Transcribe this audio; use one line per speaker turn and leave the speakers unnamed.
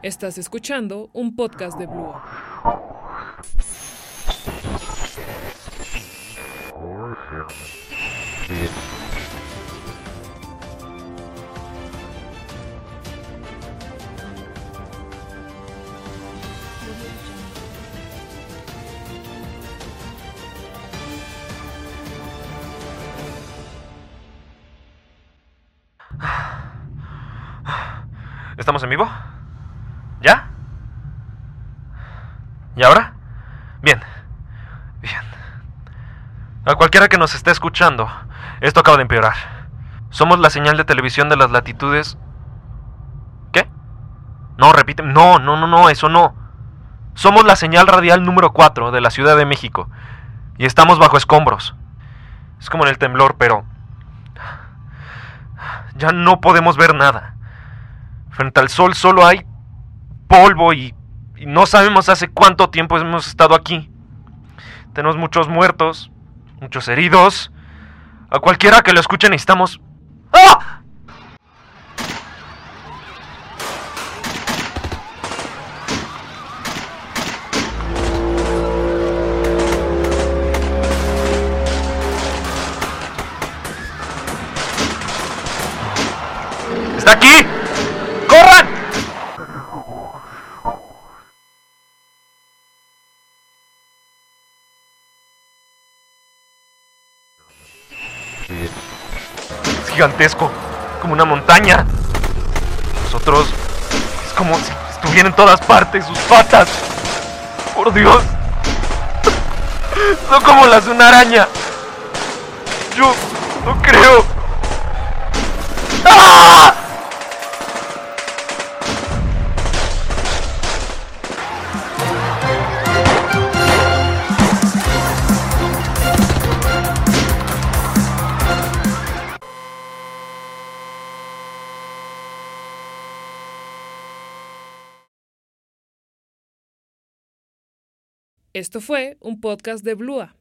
Estás escuchando un podcast de Blue.
¿Estamos en vivo? ¿Ya? ¿Y ahora? Bien. Bien. A cualquiera que nos esté escuchando, esto acaba de empeorar. Somos la señal de televisión de las latitudes... ¿Qué? No, repite. No, no, no, no, eso no. Somos la señal radial número 4 de la Ciudad de México. Y estamos bajo escombros. Es como en el temblor, pero... Ya no podemos ver nada. Frente al sol solo hay polvo y, no sabemos hace cuánto tiempo hemos estado aquí. Tenemos muchos muertos, muchos heridos. A cualquiera que lo escuche necesitamos... ¡Ah! ¡Está aquí! Es gigantesco, como una montaña. Nosotros es como si estuvieran en todas partes sus patas. Por Dios. Son como las de una araña. Yo no creo.
Esto fue un podcast de Blua.